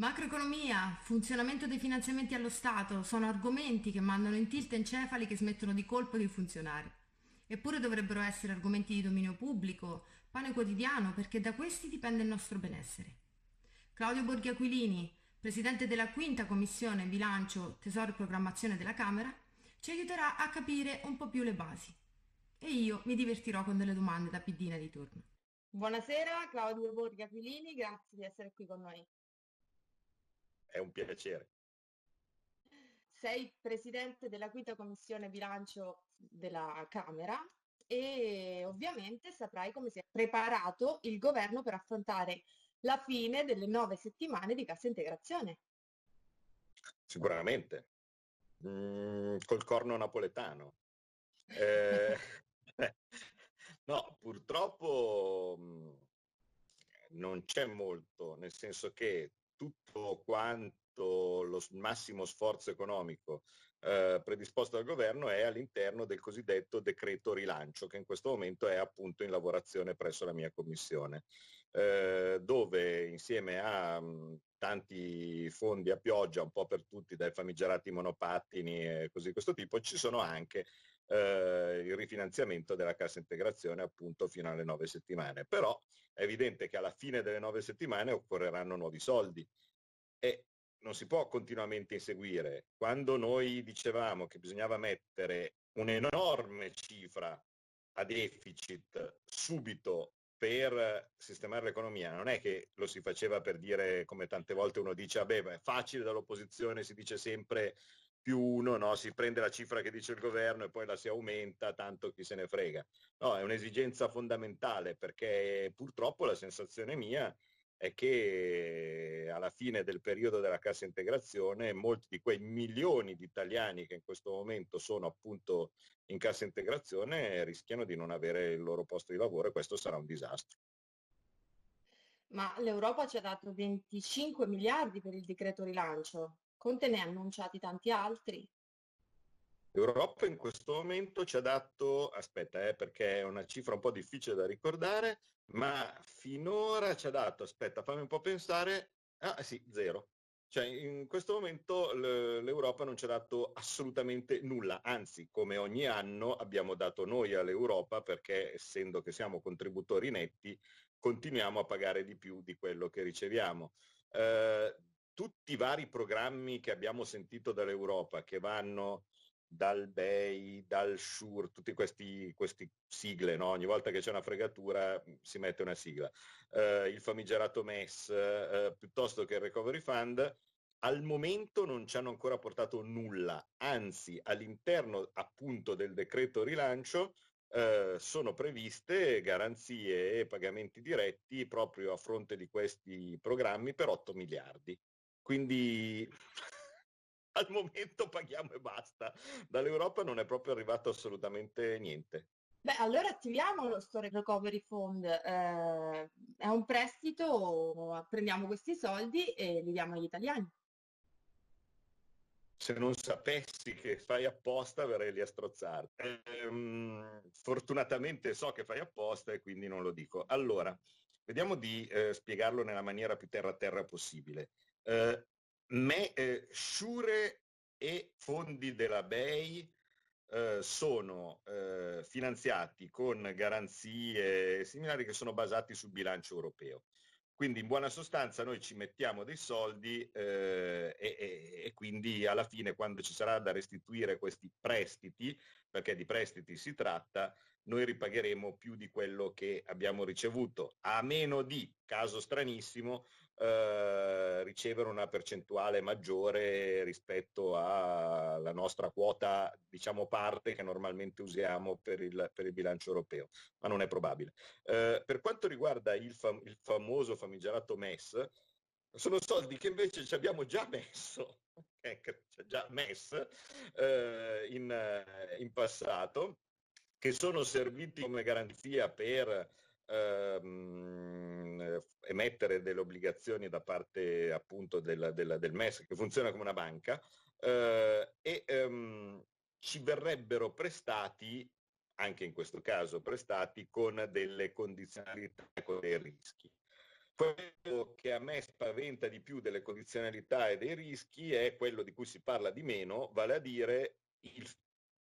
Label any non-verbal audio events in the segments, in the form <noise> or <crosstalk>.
Macroeconomia, funzionamento dei finanziamenti allo Stato sono argomenti che mandano in tilt encefali che smettono di colpo di funzionare. Eppure dovrebbero essere argomenti di dominio pubblico, pane quotidiano, perché da questi dipende il nostro benessere. Claudio Borghi Aquilini, presidente della quinta commissione bilancio, tesoro e programmazione della Camera, ci aiuterà a capire un po' più le basi. E io mi divertirò con delle domande da piddina di turno. Buonasera Claudio Borghi Aquilini, grazie di essere qui con noi. È un piacere. Sei presidente della quinta commissione bilancio della Camera e ovviamente saprai come si è preparato il governo per affrontare la fine delle nove settimane di cassa integrazione. Sicuramente, mm, col corno napoletano. Eh, <laughs> no, purtroppo mm, non c'è molto, nel senso che tutto quanto lo massimo sforzo economico eh, predisposto dal governo è all'interno del cosiddetto decreto rilancio, che in questo momento è appunto in lavorazione presso la mia commissione, eh, dove insieme a mh, tanti fondi a pioggia, un po' per tutti, dai famigerati monopattini e così questo tipo, ci sono anche eh, il rifinanziamento della cassa integrazione appunto fino alle nove settimane. Però è evidente che alla fine delle nove settimane occorreranno nuovi soldi e non si può continuamente inseguire. Quando noi dicevamo che bisognava mettere un'enorme cifra a deficit subito per sistemare l'economia, non è che lo si faceva per dire, come tante volte uno dice, vabbè, è facile dall'opposizione, si dice sempre più uno, no? si prende la cifra che dice il governo e poi la si aumenta, tanto chi se ne frega. No, è un'esigenza fondamentale perché purtroppo la sensazione mia è che alla fine del periodo della cassa integrazione molti di quei milioni di italiani che in questo momento sono appunto in cassa integrazione rischiano di non avere il loro posto di lavoro e questo sarà un disastro. Ma l'Europa ci ha dato 25 miliardi per il decreto rilancio. Conte ne ha annunciati tanti altri. L'Europa in questo momento ci ha dato, aspetta eh, perché è una cifra un po' difficile da ricordare, ma finora ci ha dato, aspetta fammi un po' pensare, ah sì, zero. Cioè in questo momento l'Europa non ci ha dato assolutamente nulla, anzi come ogni anno abbiamo dato noi all'Europa perché essendo che siamo contributori netti continuiamo a pagare di più di quello che riceviamo. Eh, tutti i vari programmi che abbiamo sentito dall'Europa che vanno dal BEI, dal SURE, tutti questi, questi sigle, no? ogni volta che c'è una fregatura mm, si mette una sigla. Uh, il famigerato MES uh, piuttosto che il Recovery Fund, al momento non ci hanno ancora portato nulla, anzi all'interno appunto del decreto rilancio uh, sono previste garanzie e pagamenti diretti proprio a fronte di questi programmi per 8 miliardi. Quindi <laughs> al momento paghiamo e basta. Dall'Europa non è proprio arrivato assolutamente niente. Beh, allora attiviamo lo Store Recovery Fund. Eh, è un prestito, prendiamo questi soldi e li diamo agli italiani. Se non sapessi che fai apposta verrei lì a strozzarti. Eh, fortunatamente so che fai apposta e quindi non lo dico. Allora, vediamo di eh, spiegarlo nella maniera più terra-terra possibile. Eh, me, eh, Shure e fondi della BEI eh, sono eh, finanziati con garanzie similari che sono basati sul bilancio europeo. Quindi in buona sostanza noi ci mettiamo dei soldi eh, e, e, quindi alla fine quando ci sarà da restituire questi prestiti, perché di prestiti si tratta, noi ripagheremo più di quello che abbiamo ricevuto, a meno di, caso stranissimo, eh, ricevere una percentuale maggiore rispetto alla nostra quota, diciamo parte che normalmente usiamo per il, per il bilancio europeo, ma non è probabile. Eh, per quanto riguarda il, fam- il famoso famigerato MES, sono soldi che invece ci abbiamo già messo, <laughs> ecco, già messo eh, in, in passato, che sono serviti come garanzia per ehm, emettere delle obbligazioni da parte appunto del, del, del MES che funziona come una banca eh, e ehm, ci verrebbero prestati anche in questo caso prestati con delle condizionalità con dei rischi. quello che a me spaventa di più delle condizionalità e dei rischi è quello di cui si parla di meno, vale a dire il,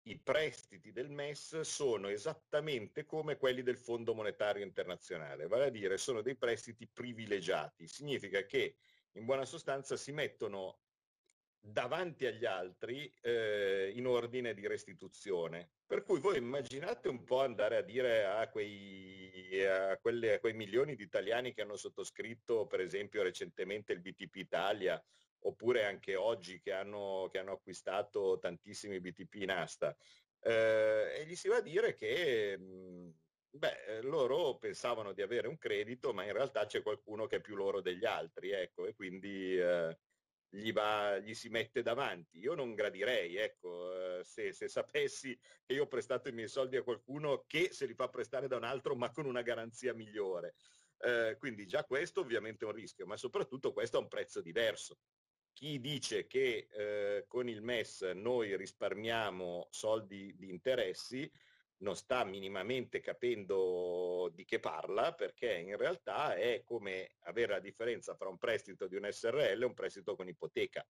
i prestiti del MES sono esattamente come quelli del Fondo Monetario Internazionale, vale a dire sono dei prestiti privilegiati. Significa che in buona sostanza si mettono davanti agli altri eh, in ordine di restituzione. Per cui voi immaginate un po' andare a dire a quei, a, quelle, a quei milioni di italiani che hanno sottoscritto per esempio recentemente il BTP Italia oppure anche oggi che hanno, che hanno acquistato tantissimi BTP in asta eh, e gli si va a dire che mh, beh, loro pensavano di avere un credito ma in realtà c'è qualcuno che è più loro degli altri ecco e quindi eh, gli, va, gli si mette davanti. Io non gradirei, ecco, eh, se, se, sapessi che io ho prestato i miei soldi a qualcuno che se li fa prestare da un altro ma con una garanzia migliore. Eh, quindi già questo ovviamente è un rischio, ma soprattutto questo ha un prezzo diverso. Chi dice che eh, con il MES noi risparmiamo soldi di interessi, non sta minimamente capendo di che parla perché in realtà è come avere la differenza tra un prestito di un SRL e un prestito con ipoteca.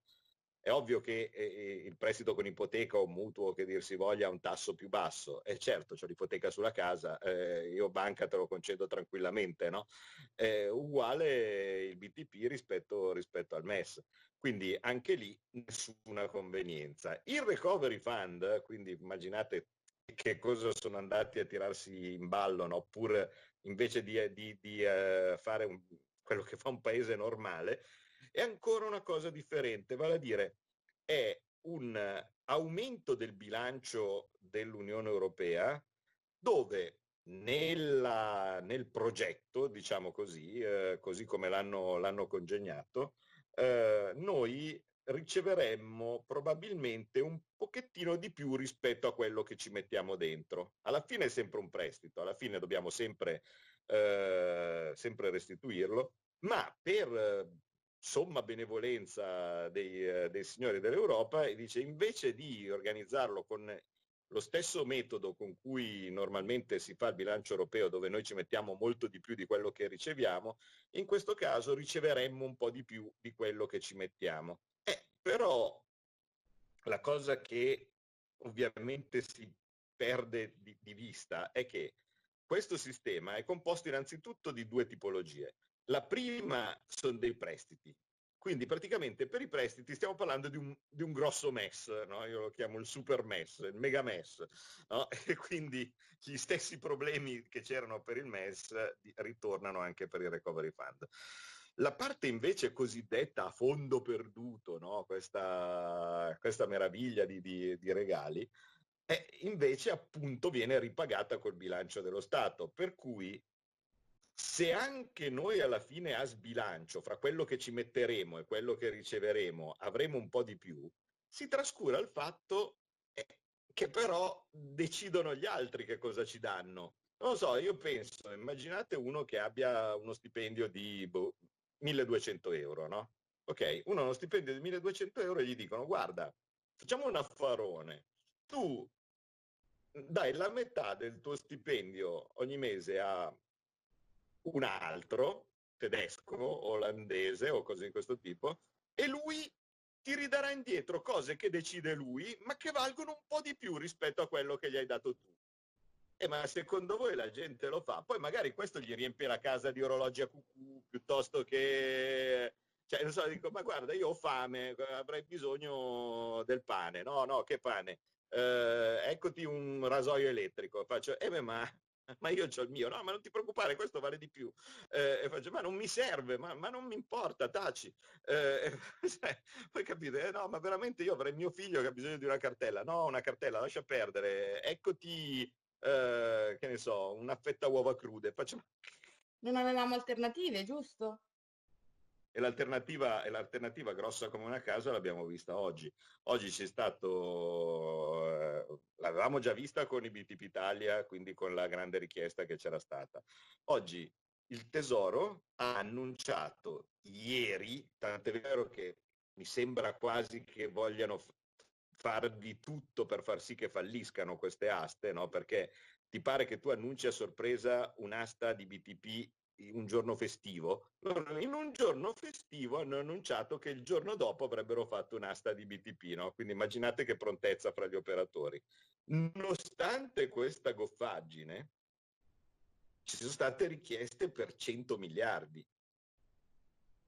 È ovvio che eh, eh, il prestito con ipoteca o mutuo che dir si voglia ha un tasso più basso. E certo, c'è l'ipoteca sulla casa, eh, io banca te lo concedo tranquillamente, no? È uguale il BTP rispetto, rispetto al MES. Quindi anche lì nessuna convenienza. Il recovery fund, quindi immaginate che cosa sono andati a tirarsi in ballo, no? oppure invece di, di, di uh, fare un, quello che fa un paese normale, è ancora una cosa differente, vale a dire è un aumento del bilancio dell'Unione Europea dove nella, nel progetto, diciamo così, eh, così come l'hanno, l'hanno congegnato, eh, noi riceveremmo probabilmente un pochettino di più rispetto a quello che ci mettiamo dentro. Alla fine è sempre un prestito, alla fine dobbiamo sempre, eh, sempre restituirlo, ma per eh, somma benevolenza dei, eh, dei signori dell'Europa dice invece di organizzarlo con lo stesso metodo con cui normalmente si fa il bilancio europeo, dove noi ci mettiamo molto di più di quello che riceviamo, in questo caso riceveremmo un po' di più di quello che ci mettiamo. Però la cosa che ovviamente si perde di, di vista è che questo sistema è composto innanzitutto di due tipologie. La prima sono dei prestiti, quindi praticamente per i prestiti stiamo parlando di un, di un grosso MES, no? io lo chiamo il super MES, il mega MES, no? <laughs> e quindi gli stessi problemi che c'erano per il MES ritornano anche per il Recovery Fund. La parte invece cosiddetta a fondo perduto, no? questa, questa, meraviglia di, di, di regali, è, invece appunto viene ripagata col bilancio dello Stato, per cui se anche noi alla fine a sbilancio fra quello che ci metteremo e quello che riceveremo avremo un po' di più, si trascura il fatto eh, che però decidono gli altri che cosa ci danno. Non lo so, io penso, immaginate uno che abbia uno stipendio di boh, 1200 euro, no? Ok, uno ha uno stipendio di 1200 euro e gli dicono guarda, facciamo un affarone, tu dai la metà del tuo stipendio ogni mese a un altro, tedesco, olandese o cose di questo tipo, e lui ti ridarà indietro cose che decide lui, ma che valgono un po' di più rispetto a quello che gli hai dato tu. Eh, ma secondo voi la gente lo fa? Poi magari questo gli riempie la casa di orologi a cucù piuttosto che... Cioè, non so, dico, ma guarda, io ho fame, avrei bisogno del pane. No, no, che pane? Eh, eccoti un rasoio elettrico. Faccio, eh ma, <laughs> ma io ho il mio. No, ma non ti preoccupare, questo vale di più. Eh, faccio, ma non mi serve, ma, ma non mi importa, taci. Eh, <laughs> cioè, poi capite, eh, no, ma veramente io avrei mio figlio che ha bisogno di una cartella. No, una cartella, lascia perdere. Eccoti eh, che ne so, una fetta uova crude. Facciamo... Non avevamo alternative, giusto? E l'alternativa, e l'alternativa grossa come una casa l'abbiamo vista oggi. Oggi c'è stato, eh, l'avevamo già vista con i BTP Italia, quindi con la grande richiesta che c'era stata. Oggi il Tesoro ha annunciato ieri, tant'è vero che mi sembra quasi che vogliano far di tutto per far sì che falliscano queste aste, no? perché ti pare che tu annunci a sorpresa un'asta di BTP un giorno festivo. In un giorno festivo hanno annunciato che il giorno dopo avrebbero fatto un'asta di BTP, no? quindi immaginate che prontezza fra gli operatori. Nonostante questa goffaggine, ci sono state richieste per 100 miliardi.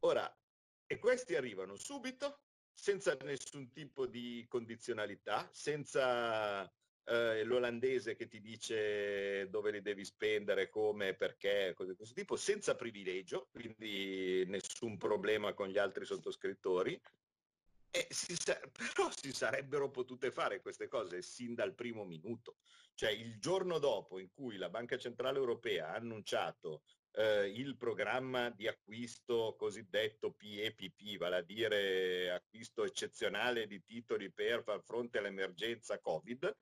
Ora, e questi arrivano subito, senza nessun tipo di condizionalità, senza eh, l'olandese che ti dice dove li devi spendere, come, perché, cose di questo tipo, senza privilegio, quindi nessun problema con gli altri sottoscrittori. E si sa- <laughs> però si sarebbero potute fare queste cose sin dal primo minuto. Cioè il giorno dopo in cui la Banca Centrale Europea ha annunciato eh, il programma di acquisto cosiddetto PEPP, vale a dire acquisto eccezionale di titoli per far fronte all'emergenza Covid,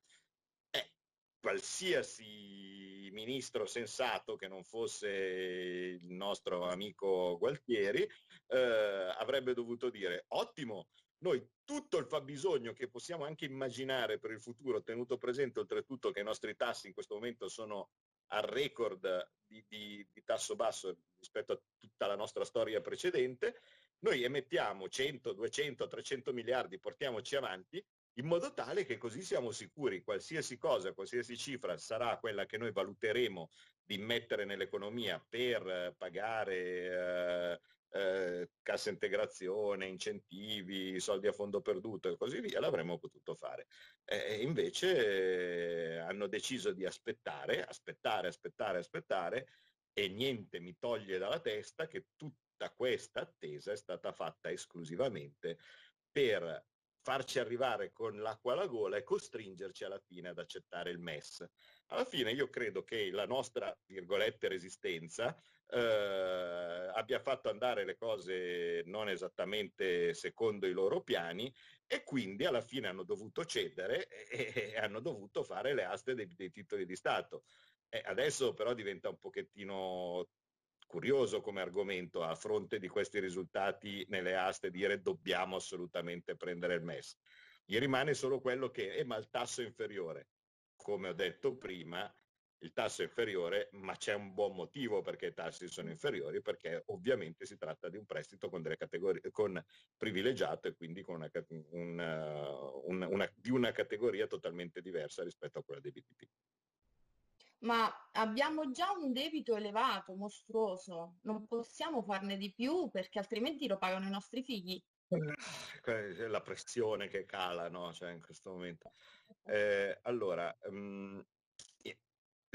qualsiasi ministro sensato che non fosse il nostro amico Gualtieri eh, avrebbe dovuto dire ottimo, noi tutto il fabbisogno che possiamo anche immaginare per il futuro, tenuto presente oltretutto che i nostri tassi in questo momento sono al record di, di, di tasso basso rispetto a tutta la nostra storia precedente, noi emettiamo 100, 200, 300 miliardi, portiamoci avanti in modo tale che così siamo sicuri qualsiasi cosa, qualsiasi cifra sarà quella che noi valuteremo di mettere nell'economia per eh, pagare eh, eh, cassa integrazione, incentivi, soldi a fondo perduto e così via, l'avremmo potuto fare. E invece eh, hanno deciso di aspettare, aspettare, aspettare, aspettare e niente mi toglie dalla testa che tutta questa attesa è stata fatta esclusivamente per farci arrivare con l'acqua alla gola e costringerci alla fine ad accettare il MES. Alla fine io credo che la nostra, virgolette, resistenza eh, abbia fatto andare le cose non esattamente secondo i loro piani e quindi alla fine hanno dovuto cedere e, e hanno dovuto fare le aste dei, dei titoli di Stato. E adesso però diventa un pochettino curioso come argomento a fronte di questi risultati nelle aste dire dobbiamo assolutamente prendere il MES. Gli rimane solo quello che è ma il tasso inferiore. Come ho detto prima, il tasso è inferiore, ma c'è un buon motivo perché i tassi sono inferiori, perché ovviamente si tratta di un prestito con, delle categorie, con privilegiato e quindi con una, una, una, di una categoria totalmente diversa rispetto a quella dei BTP ma abbiamo già un debito elevato, mostruoso, non possiamo farne di più perché altrimenti lo pagano i nostri figli. Eh, la pressione che cala no? cioè, in questo momento. Eh, allora, um,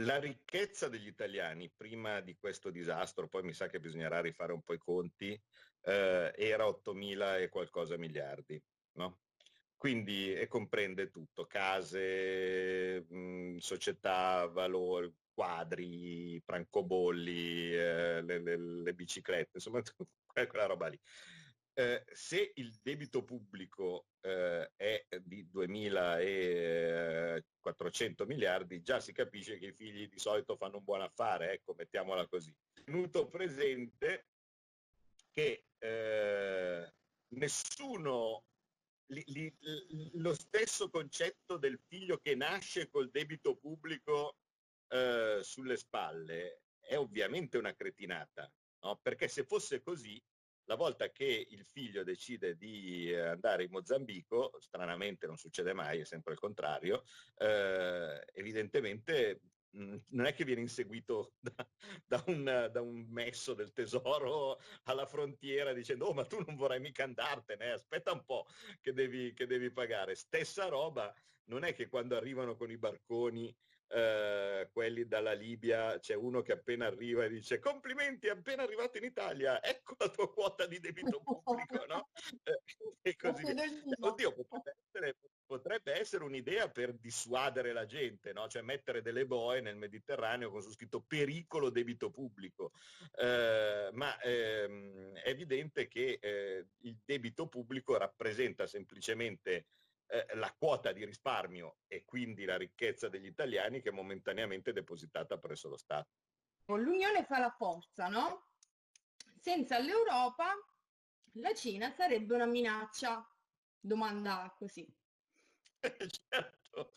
la ricchezza degli italiani prima di questo disastro, poi mi sa che bisognerà rifare un po' i conti, eh, era 8 mila e qualcosa miliardi. No? Quindi e comprende tutto, case, mh, mhmm, società, valori, quadri, francobolli, eh, le, le, le, biciclette, insomma <laughs> quella roba lì. Eh, se il debito pubblico eh, è di 2.400 miliardi, già si capisce che i figli di solito fanno un buon affare, ecco, mettiamola così. Tenuto presente che eh, nessuno li, li, lo stesso concetto del figlio che nasce col debito pubblico eh, sulle spalle è ovviamente una cretinata, no? perché se fosse così, la volta che il figlio decide di andare in Mozambico, stranamente non succede mai, è sempre il contrario, eh, evidentemente non è che viene inseguito da, da, un, da, un, messo del tesoro alla frontiera dicendo oh ma tu non vorrai mica andartene, aspetta un po' che devi, che devi pagare. Stessa roba, non è che quando arrivano con i barconi eh, quelli dalla Libia, c'è uno che appena arriva e dice complimenti, appena arrivato in Italia, ecco la tua quota di debito pubblico, no? <laughs> e così via. Oddio, potrebbe essere, un'idea per dissuadere la gente, no? Cioè mettere delle boe nel Mediterraneo con su scritto pericolo debito pubblico. Eh, ma ehm, è evidente che eh, il debito pubblico rappresenta semplicemente eh, la quota di risparmio e quindi la ricchezza degli italiani che è momentaneamente depositata presso lo Stato. L'Unione fa la forza, no? Senza l'Europa la Cina sarebbe una minaccia. Domanda così. <laughs> certo.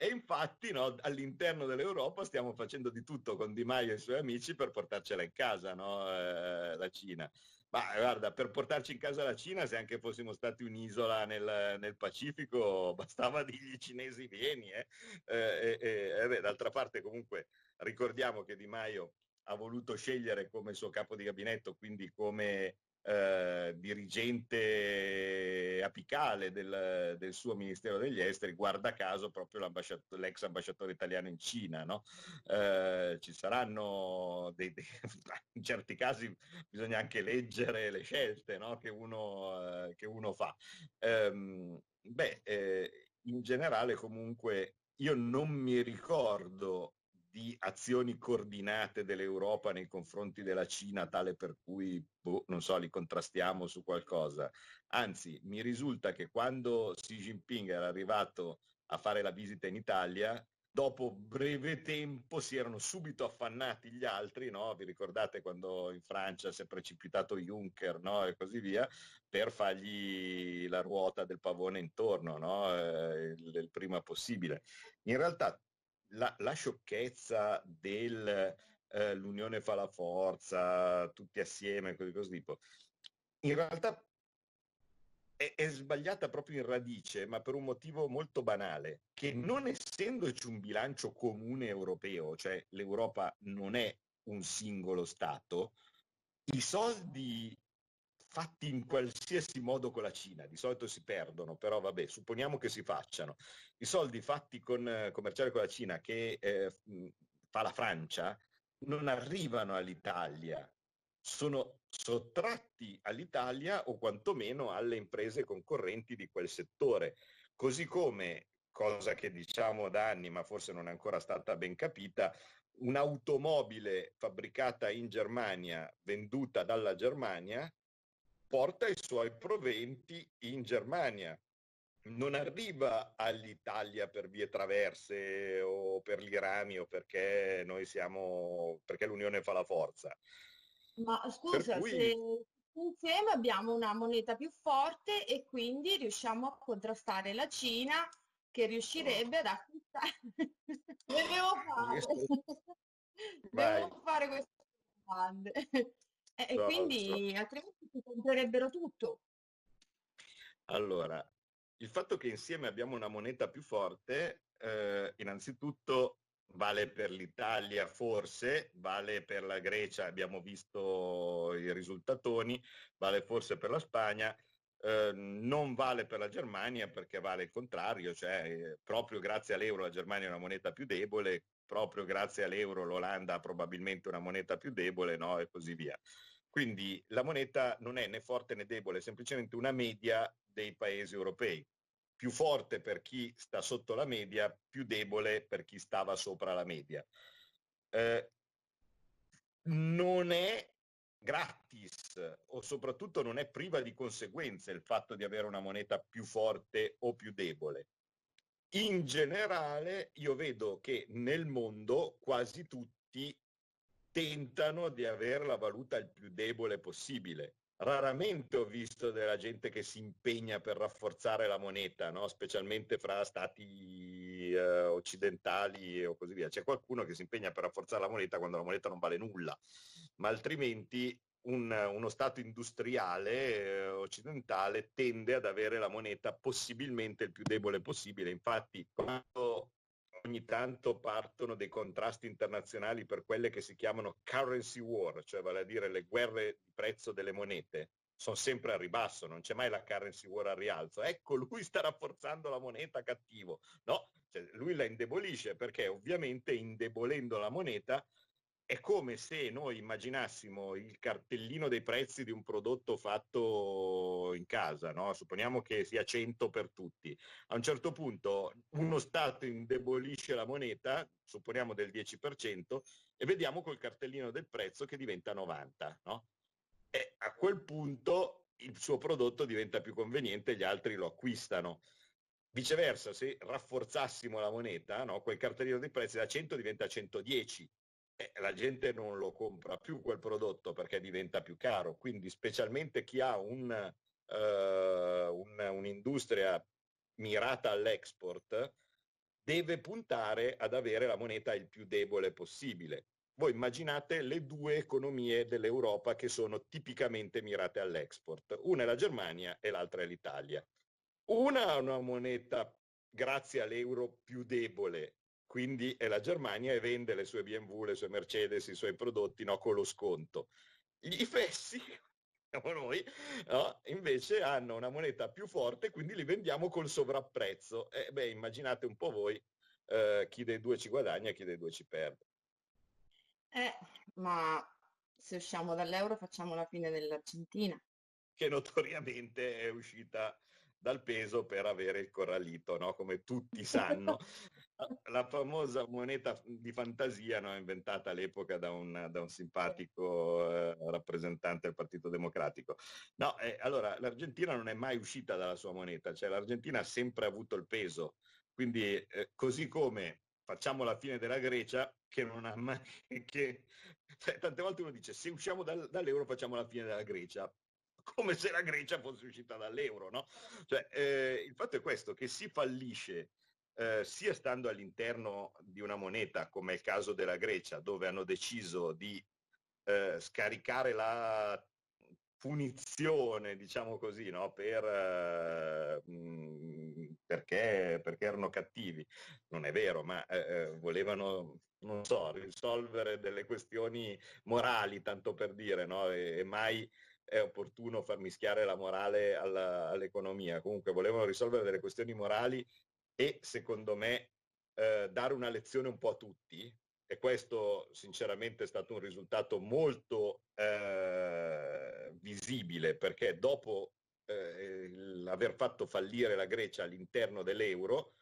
E infatti no, all'interno dell'Europa stiamo facendo di tutto con Di Maio e i suoi amici per portarcela in casa, no? eh, la Cina. Ma guarda, per portarci in casa la Cina, se anche fossimo stati un'isola nel, nel Pacifico, bastava dirgli cinesi vieni. Eh? Eh, eh, beh, d'altra parte comunque ricordiamo che Di Maio ha voluto scegliere come suo capo di gabinetto, quindi come eh, dirigente apicale del, del, suo Ministero degli Esteri, guarda caso proprio l'ambasciatore, l'ex ambasciatore italiano in Cina. No? Eh, ci saranno dei, dei, <laughs> in certi casi bisogna anche leggere le scelte no? che, uno, eh, che, uno, fa. Ehm, beh, eh, in generale comunque io non mi ricordo di azioni coordinate dell'Europa nei confronti della Cina, tale per cui, boh, non so, li contrastiamo su qualcosa. Anzi, mi risulta che quando Xi Jinping era arrivato a fare la visita in Italia, dopo breve tempo si erano subito affannati gli altri, no? vi ricordate quando in Francia si è precipitato Juncker no? e così via, per fargli la ruota del pavone intorno no? eh, il, il prima possibile. In realtà la, la sciocchezza dell'unione eh, fa la forza, tutti assieme, così così tipo, in realtà è, è, sbagliata proprio in radice, ma per un motivo molto banale, che non essendoci un bilancio comune europeo, cioè l'Europa non è un singolo Stato, i soldi fatti in qualsiasi modo con la Cina, di solito si perdono, però vabbè, supponiamo che si facciano. I soldi fatti con eh, commerciare con la Cina che eh, fa la Francia non arrivano all'Italia, sono sottratti all'Italia o quantomeno alle imprese concorrenti di quel settore. Così come, cosa che diciamo da anni ma forse non è ancora stata ben capita, un'automobile fabbricata in Germania, venduta dalla Germania, porta i suoi proventi in Germania. Non arriva all'Italia per vie traverse o per gli rami o perché noi siamo, perché l'Unione fa la forza. Ma scusa, cui... se insieme abbiamo una moneta più forte e quindi riusciamo a contrastare la Cina che riuscirebbe ad acquistare. <laughs> Devo fare. <laughs> Devo fare queste domande. E, so, quindi so. altrimenti si comprerebbero tutto. Allora, il fatto che insieme abbiamo una moneta più forte, eh, innanzitutto vale per l'Italia forse, vale per la Grecia, abbiamo visto i risultatoni, vale forse per la Spagna, eh, non vale per la Germania perché vale il contrario, cioè eh, proprio grazie all'euro la Germania è una moneta più debole, proprio grazie all'euro l'Olanda ha probabilmente una moneta più debole no? e così via. Quindi la moneta non è né forte né debole, è semplicemente una media dei paesi europei. Più forte per chi sta sotto la media, più debole per chi stava sopra la media. Eh, non è gratis o soprattutto non è priva di conseguenze il fatto di avere una moneta più forte o più debole. In generale io vedo che nel mondo quasi tutti tentano di avere la valuta il più debole possibile. Raramente ho visto della gente che si impegna per rafforzare la moneta, no? specialmente fra stati eh, occidentali o così via. C'è qualcuno che si impegna per rafforzare la moneta quando la moneta non vale nulla, ma altrimenti un, uno Stato industriale eh, occidentale tende ad avere la moneta possibilmente il più debole possibile. Infatti, quando ogni tanto partono dei contrasti internazionali per quelle che si chiamano currency war, cioè vale a dire le guerre di prezzo delle monete, sono sempre a ribasso, non c'è mai la currency war a rialzo. Ecco, lui sta rafforzando la moneta cattivo. No, cioè, lui la indebolisce perché ovviamente indebolendo la moneta è come se noi immaginassimo il cartellino dei prezzi di un prodotto fatto in casa, no? supponiamo che sia 100 per tutti. A un certo punto uno Stato indebolisce la moneta, supponiamo del 10%, e vediamo col cartellino del prezzo che diventa 90. No? E a quel punto il suo prodotto diventa più conveniente e gli altri lo acquistano. Viceversa, se rafforzassimo la moneta, no? quel cartellino dei prezzi da 100 diventa 110 eh, la gente non lo compra più quel prodotto perché diventa più caro. Quindi specialmente chi ha un, uh, un, un'industria mirata all'export deve puntare ad avere la moneta il più debole possibile. Voi immaginate le due economie dell'Europa che sono tipicamente mirate all'export. Una è la Germania e l'altra è l'Italia. Una ha una moneta, grazie all'euro, più debole, quindi è la Germania e vende le sue BMW, le sue Mercedes, i suoi prodotti no, con lo sconto. I fessi, <laughs> siamo noi, no? invece hanno una moneta più forte, quindi li vendiamo col sovrapprezzo. E beh, immaginate un po' voi eh, chi dei due ci guadagna e chi dei due ci perde. Eh, ma se usciamo dall'euro facciamo la fine dell'Argentina. Che notoriamente è uscita dal peso per avere il corralito, no? come tutti sanno. <laughs> la famosa moneta di fantasia no? inventata all'epoca da un, da un simpatico eh, rappresentante del Partito Democratico. No, eh, allora l'Argentina non è mai uscita dalla sua moneta, cioè l'Argentina ha sempre avuto il peso, quindi eh, così come facciamo la fine della Grecia, che non ha mai... <laughs> Che, cioè, tante volte uno dice se usciamo dal, dall'euro facciamo la fine della Grecia, come se la Grecia fosse uscita dall'euro, no? Cioè, eh, il fatto è questo, che si fallisce eh, sia stando all'interno di una moneta, come è il caso della Grecia, dove hanno deciso di eh, scaricare la punizione, diciamo così, no? per, eh, mh, perché, perché, erano cattivi. Non è vero, ma eh, eh, volevano, non so, risolvere delle questioni morali, tanto per dire, no? e, e mai è opportuno far mischiare la morale alla, all'economia. Comunque volevano risolvere delle questioni morali e secondo me eh, dare una lezione un po' a tutti, e questo sinceramente è stato un risultato molto eh, visibile perché dopo eh, l'aver fatto fallire la Grecia all'interno dell'euro,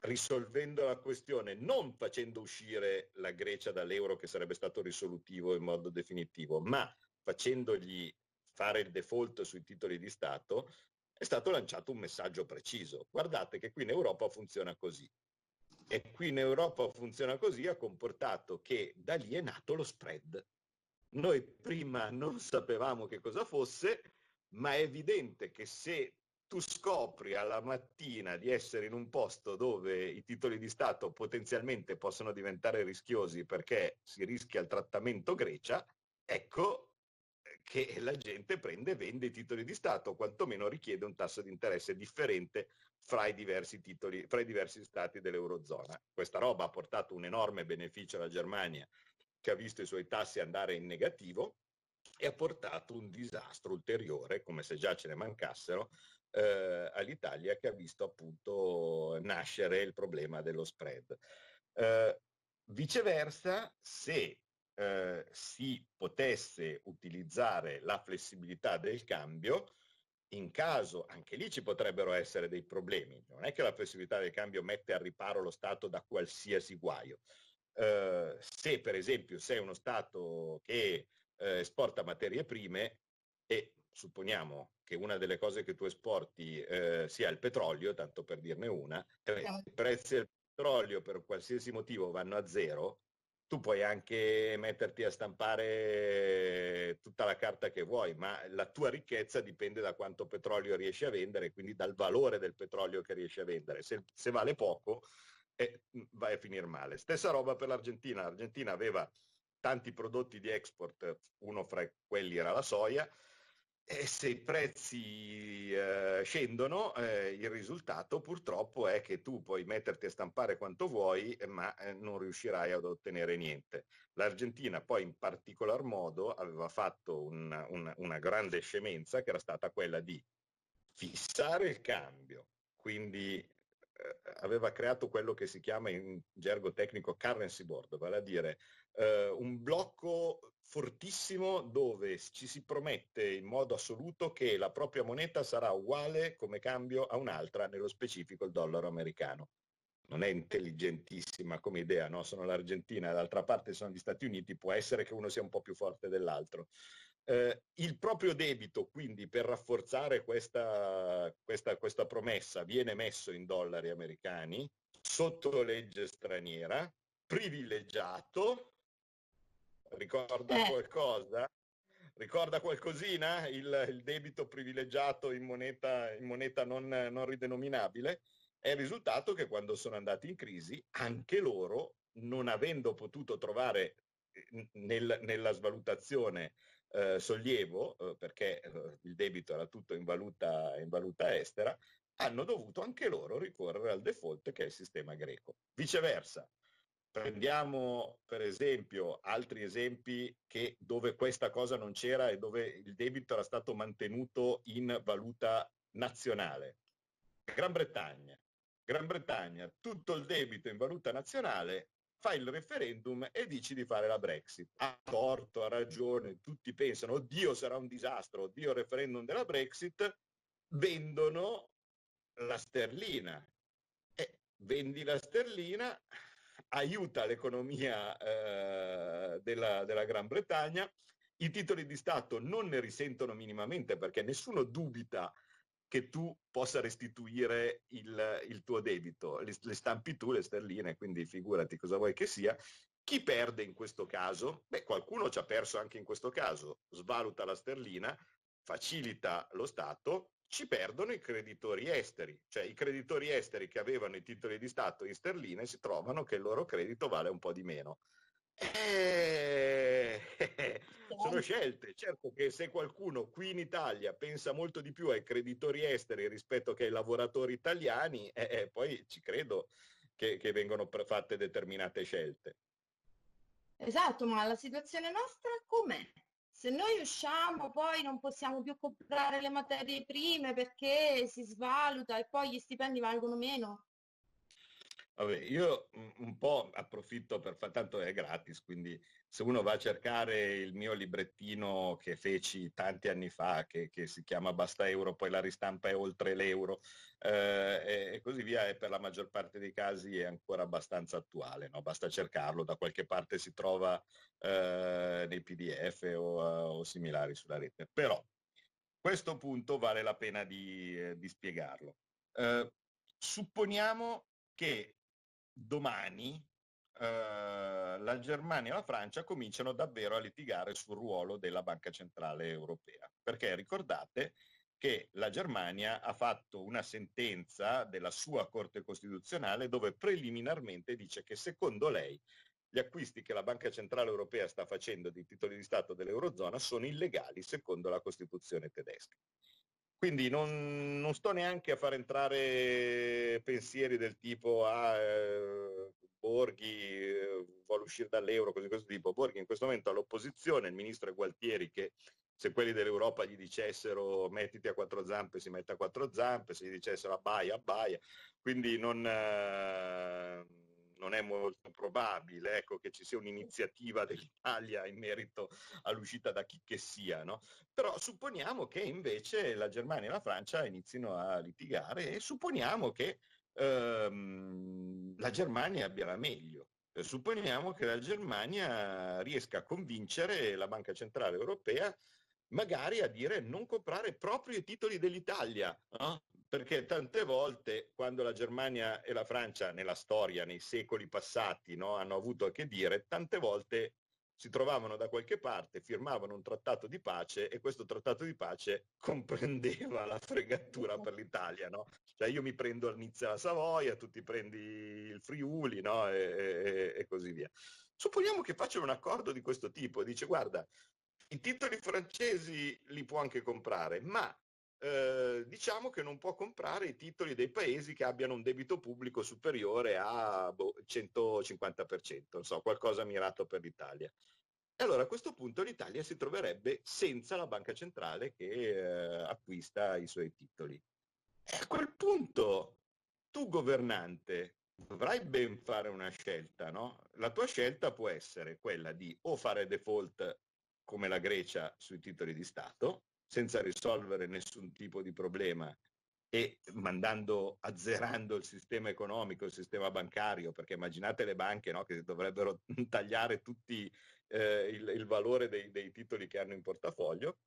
risolvendo la questione, non facendo uscire la Grecia dall'euro che sarebbe stato risolutivo in modo definitivo, ma facendogli fare il default sui titoli di Stato, è stato lanciato un messaggio preciso. Guardate che qui in Europa funziona così. E qui in Europa funziona così, ha comportato che da lì è nato lo spread. Noi prima non sapevamo che cosa fosse, ma è evidente che se tu scopri alla mattina di essere in un posto dove i titoli di Stato potenzialmente possono diventare rischiosi perché si rischia il trattamento Grecia, ecco che la gente prende e vende i titoli di Stato, o quantomeno richiede un tasso di interesse differente fra i diversi titoli, fra i diversi stati dell'Eurozona. Questa roba ha portato un enorme beneficio alla Germania, che ha visto i suoi tassi andare in negativo, e ha portato un disastro ulteriore, come se già ce ne mancassero, eh, all'Italia che ha visto appunto nascere il problema dello spread. Eh, viceversa, se eh, si potesse utilizzare la flessibilità del cambio, in caso, anche lì ci potrebbero essere dei problemi. Non è che la flessibilità del cambio mette al riparo lo Stato da qualsiasi guaio. Eh, se per esempio sei uno Stato che eh, esporta materie prime e supponiamo che una delle cose che tu esporti eh, sia il petrolio, tanto per dirne una, eh, i prezzi del petrolio per qualsiasi motivo vanno a zero, tu puoi anche metterti a stampare tutta la carta che vuoi, ma la tua ricchezza dipende da quanto petrolio riesci a vendere, quindi dal valore del petrolio che riesci a vendere. Se, se vale poco, eh, vai a finire male. Stessa roba per l'Argentina. L'Argentina aveva tanti prodotti di export, uno fra quelli era la soia, e se i prezzi eh, scendono, eh, il risultato purtroppo è che tu puoi metterti a stampare quanto vuoi, ma eh, non riuscirai ad ottenere niente. L'Argentina poi in particolar modo aveva fatto una, una, una grande scemenza che era stata quella di fissare il cambio, quindi eh, aveva creato quello che si chiama in gergo tecnico currency board, vale a dire eh, un blocco fortissimo dove ci si promette in modo assoluto che la propria moneta sarà uguale come cambio a un'altra, nello specifico il dollaro americano. Non è intelligentissima come idea, no? Sono l'Argentina, dall'altra parte sono gli Stati Uniti, può essere che uno sia un po' più forte dell'altro. Eh, il proprio debito, quindi per rafforzare questa, questa, questa promessa, viene messo in dollari americani sotto legge straniera, privilegiato, ricorda eh. qualcosa? Ricorda qualcosina il, il debito privilegiato in moneta, in moneta non, non, ridenominabile? È il risultato che quando sono andati in crisi, anche loro, non avendo potuto trovare eh, nel, nella svalutazione eh, sollievo, eh, perché eh, il debito era tutto in valuta, in valuta estera, hanno dovuto anche loro ricorrere al default che è il sistema greco. Viceversa, prendiamo per esempio altri esempi che, dove questa cosa non c'era e dove il debito era stato mantenuto in valuta nazionale. Gran Bretagna. Gran Bretagna, tutto il debito in valuta nazionale, fai il referendum e dici di fare la Brexit. Ha torto, ha ragione, tutti pensano, oddio sarà un disastro, oddio referendum della Brexit, vendono la sterlina. E vendi la sterlina, aiuta l'economia eh, della, della Gran Bretagna, i titoli di Stato non ne risentono minimamente perché nessuno dubita che tu possa restituire il, il tuo debito. Le, le, stampi tu le sterline, quindi figurati cosa vuoi che sia. Chi perde in questo caso? Beh, qualcuno ci ha perso anche in questo caso, svaluta la sterlina, facilita lo Stato, ci perdono i creditori esteri, cioè i creditori esteri che avevano i titoli di Stato in sterline si trovano che il loro credito vale un po' di meno. Eh, <laughs> sono scelte. Certo che se qualcuno qui in Italia pensa molto di più ai creditori esteri rispetto che ai lavoratori italiani, eh, eh, poi ci credo che, che vengono fatte determinate scelte. Esatto, ma la situazione nostra com'è? Se noi usciamo poi non possiamo più comprare le materie prime perché si svaluta e poi gli stipendi valgono meno. Vabbè, io un po' approfitto per fare, tanto è gratis, quindi se uno va a cercare il mio librettino che feci tanti anni fa, che, che si chiama Basta Euro, poi la ristampa è oltre l'euro eh, e, così via, e per la maggior parte dei casi è ancora abbastanza attuale, no? basta cercarlo, da qualche parte si trova eh, nei PDF o, o, similari sulla rete. Però questo punto vale la pena di, eh, di spiegarlo. Eh, supponiamo che domani eh, la Germania e la Francia cominciano davvero a litigare sul ruolo della Banca Centrale Europea. Perché ricordate che la Germania ha fatto una sentenza della sua Corte Costituzionale dove preliminarmente dice che secondo lei gli acquisti che la Banca Centrale Europea sta facendo di titoli di Stato dell'Eurozona sono illegali secondo la Costituzione tedesca. Quindi non, non, sto neanche a far entrare pensieri del tipo ah, eh, Borghi eh, vuole uscire dall'euro, così questo tipo. Borghi in questo momento all'opposizione, il ministro è Gualtieri che se quelli dell'Europa gli dicessero mettiti a quattro zampe si mette a quattro zampe, se gli dicessero abbaia, abbaia. Quindi non... Eh, non è molto probabile ecco, che ci sia un'iniziativa dell'Italia in merito all'uscita da chi che sia, no? però supponiamo che invece la Germania e la Francia inizino a litigare e supponiamo che ehm, la Germania abbia la meglio. Supponiamo che la Germania riesca a convincere la Banca Centrale Europea magari a dire non comprare proprio i titoli dell'Italia, no? Perché tante volte quando la Germania e la Francia nella storia, nei secoli passati, no, hanno avuto a che dire, tante volte si trovavano da qualche parte, firmavano un trattato di pace e questo trattato di pace <laughs> comprendeva la fregatura per l'Italia. No? Cioè io mi prendo all'inizio la Savoia, tu ti prendi il Friuli no? e, e, e così via. Supponiamo che facciano un accordo di questo tipo e dice guarda, i titoli francesi li può anche comprare, ma eh, diciamo che non può comprare i titoli dei paesi che abbiano un debito pubblico superiore a boh, 150%, non so, qualcosa mirato per l'Italia. E allora a questo punto l'Italia si troverebbe senza la banca centrale che eh, acquista i suoi titoli. E a quel punto tu governante dovrai ben fare una scelta, no? La tua scelta può essere quella di o fare default come la Grecia sui titoli di Stato, senza risolvere nessun tipo di problema e mandando, azzerando il sistema economico, il sistema bancario, perché immaginate le banche no, che dovrebbero <laughs> tagliare tutti eh, il, il, valore dei, dei, titoli che hanno in portafoglio,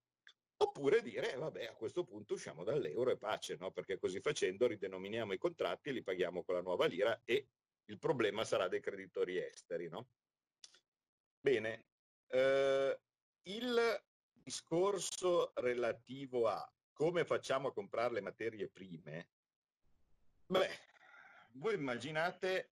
oppure dire, vabbè, a questo punto usciamo dall'euro e pace, no? perché così facendo ridenominiamo i contratti e li paghiamo con la nuova lira e il problema sarà dei creditori esteri. No? Bene, eh, il discorso relativo a come facciamo a comprare le materie prime, beh, voi immaginate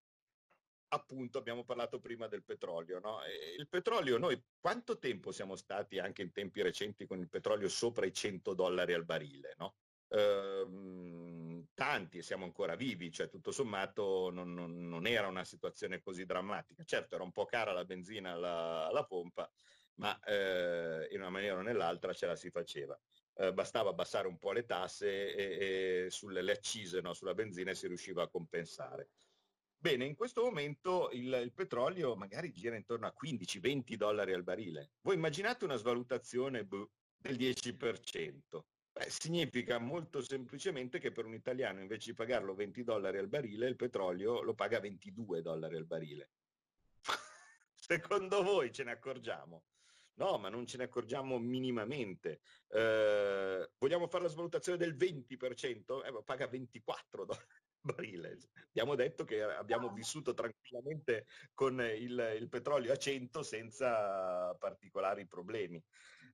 appunto abbiamo parlato prima del petrolio. No? il petrolio, noi quanto tempo siamo stati anche in tempi recenti con il petrolio sopra i 100 dollari al barile? No? Ehm, tanti siamo ancora vivi, cioè tutto sommato non, non, non, era una situazione così drammatica. Certo era un po' cara la benzina alla, alla pompa, ma eh, in una maniera o nell'altra ce la si faceva. Eh, bastava abbassare un po' le tasse e, e sulle accise no? sulla benzina e si riusciva a compensare. Bene, in questo momento il, il petrolio magari gira intorno a 15-20 dollari al barile. Voi immaginate una svalutazione boh, del 10%. Beh, significa molto semplicemente che per un italiano invece di pagarlo 20 dollari al barile, il petrolio lo paga 22 dollari al barile. <laughs> Secondo voi ce ne accorgiamo? No, ma non ce ne accorgiamo minimamente. Eh, vogliamo fare la svalutazione del 20%? Eh, paga 24 dollari <laughs> barile. Abbiamo detto che abbiamo vissuto tranquillamente con il, il petrolio a 100 senza particolari problemi.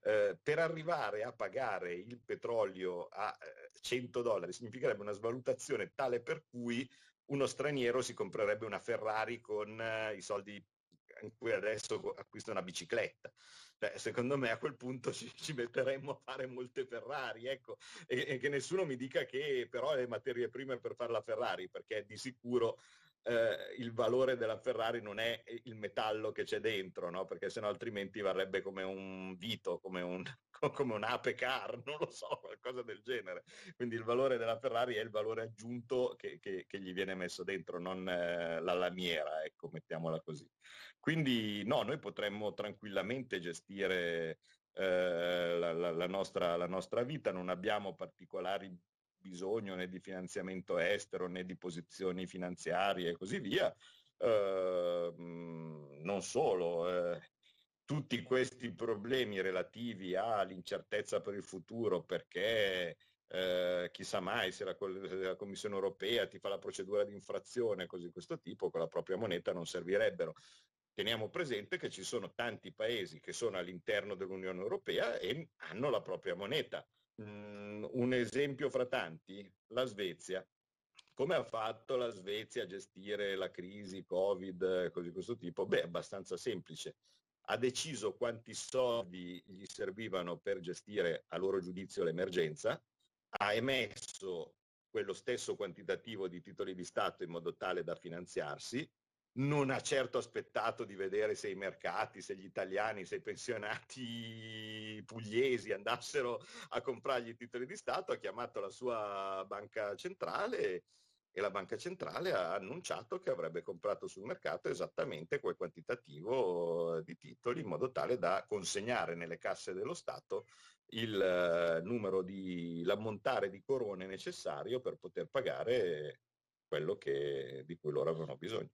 Eh, per arrivare a pagare il petrolio a 100 eh, dollari significherebbe una svalutazione tale per cui uno straniero si comprerebbe una Ferrari con eh, i soldi in cui adesso acquista una bicicletta. Cioè, secondo me a quel punto ci, ci, metteremmo a fare molte Ferrari, ecco, e, e, che nessuno mi dica che però le materie prime per fare la Ferrari, perché di sicuro eh, il valore della Ferrari non è il metallo che c'è dentro, no? perché sennò altrimenti varrebbe come un Vito, come un, <laughs> come un Ape Car, non lo so, qualcosa del genere. Quindi il valore della Ferrari è il valore aggiunto che, che, che gli viene messo dentro, non eh, la lamiera, ecco, mettiamola così. Quindi no, noi potremmo tranquillamente gestire eh, la, la, la, nostra, la nostra vita, non abbiamo particolari bisogno né di finanziamento estero né di posizioni finanziarie e così via. Eh, non solo, eh, tutti questi problemi relativi all'incertezza per il futuro perché eh, chissà mai se la, se la, Commissione europea ti fa la procedura di infrazione, così di questo tipo, con la propria moneta non servirebbero. Teniamo presente che ci sono tanti paesi che sono all'interno dell'Unione Europea e hanno la propria moneta. Mm, un esempio fra tanti, la Svezia. Come ha fatto la Svezia a gestire la crisi Covid, così di questo tipo? Beh, abbastanza semplice. Ha deciso quanti soldi gli servivano per gestire a loro giudizio l'emergenza, ha emesso quello stesso quantitativo di titoli di Stato in modo tale da finanziarsi, non ha certo aspettato di vedere se i mercati, se gli italiani, se i pensionati pugliesi andassero a comprargli i titoli di Stato, ha chiamato la sua banca centrale e la banca centrale ha annunciato che avrebbe comprato sul mercato esattamente quel quantitativo di titoli in modo tale da consegnare nelle casse dello Stato il eh, numero di l'ammontare di corone necessario per poter pagare quello che, di cui loro avevano bisogno.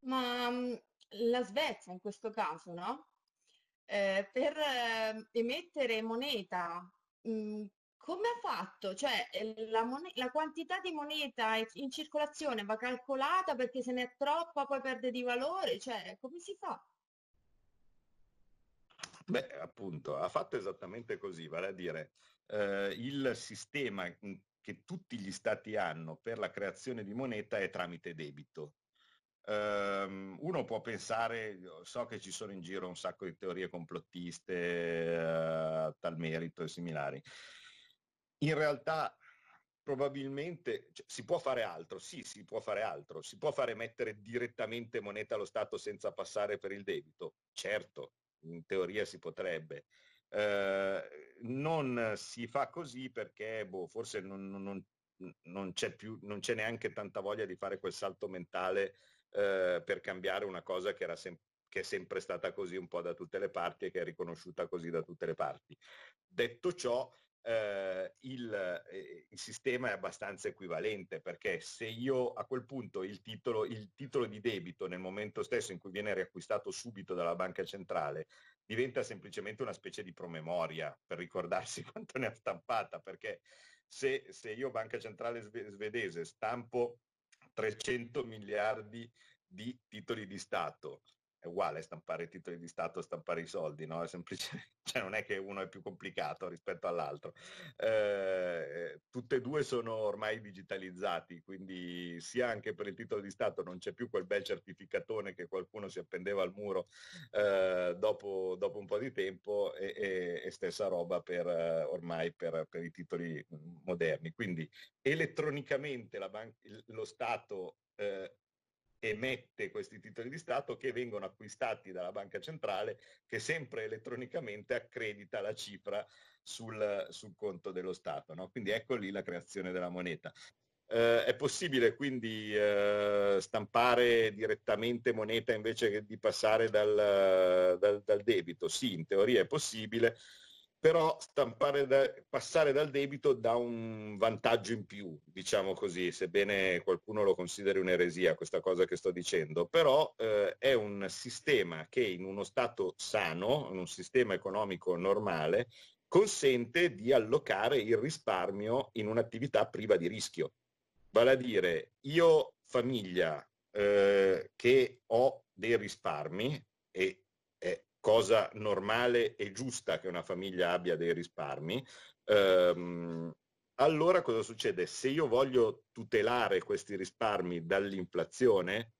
Ma mm, la Svezia in questo caso, no? Eh, per eh, emettere moneta, mh, mm, come ha fatto? Cioè, eh, la, mon- la quantità di moneta in circolazione va calcolata perché se ne è troppa poi perde di valore? Cioè, come si fa? Beh, appunto, ha fatto esattamente così, vale a dire eh, il sistema che tutti gli stati hanno per la creazione di moneta è tramite debito. Um, uno può pensare, so che ci sono in giro un sacco di teorie complottiste a tal merito e similari. In realtà probabilmente cioè, si può fare altro, sì, si può fare altro, si può fare mettere direttamente moneta allo Stato senza passare per il debito, certo, in teoria si potrebbe. Uh, non si fa così perché boh, forse non, non, non, c'è più, non c'è neanche tanta voglia di fare quel salto mentale eh, per cambiare una cosa che, sem- che, è sempre stata così un po' da tutte le parti e che è riconosciuta così da tutte le parti. Detto ciò, eh, il, eh, il, sistema è abbastanza equivalente perché se io a quel punto il titolo, il titolo di debito nel momento stesso in cui viene riacquistato subito dalla banca centrale diventa semplicemente una specie di promemoria per ricordarsi <laughs> quanto ne ha stampata perché se, se io banca centrale svedese stampo 300 miliardi di titoli di Stato è uguale stampare i titoli di Stato, stampare i soldi, no? È semplice, <laughs> cioè non è che uno è più complicato rispetto all'altro. Eh, tutte e due sono ormai digitalizzati, quindi sia anche per il titolo di Stato non c'è più quel bel certificatone che qualcuno si appendeva al muro eh, dopo, dopo, un po' di tempo e, e, e stessa roba per, ormai per, per, i titoli moderni. Quindi elettronicamente ban- lo Stato eh, emette questi titoli di Stato che vengono acquistati dalla banca centrale che sempre elettronicamente accredita la cifra sul, sul conto dello Stato. No? Quindi ecco lì la creazione della moneta. Eh, è possibile quindi eh, stampare direttamente moneta invece che di passare dal, dal, dal debito? Sì, in teoria è possibile però da, passare dal debito dà un vantaggio in più, diciamo così, sebbene qualcuno lo consideri un'eresia questa cosa che sto dicendo, però eh, è un sistema che in uno stato sano, in un sistema economico normale, consente di allocare il risparmio in un'attività priva di rischio. Vale a dire, io famiglia eh, che ho dei risparmi e cosa normale e giusta che una famiglia abbia dei risparmi, ehm, allora cosa succede? Se io voglio tutelare questi risparmi dall'inflazione,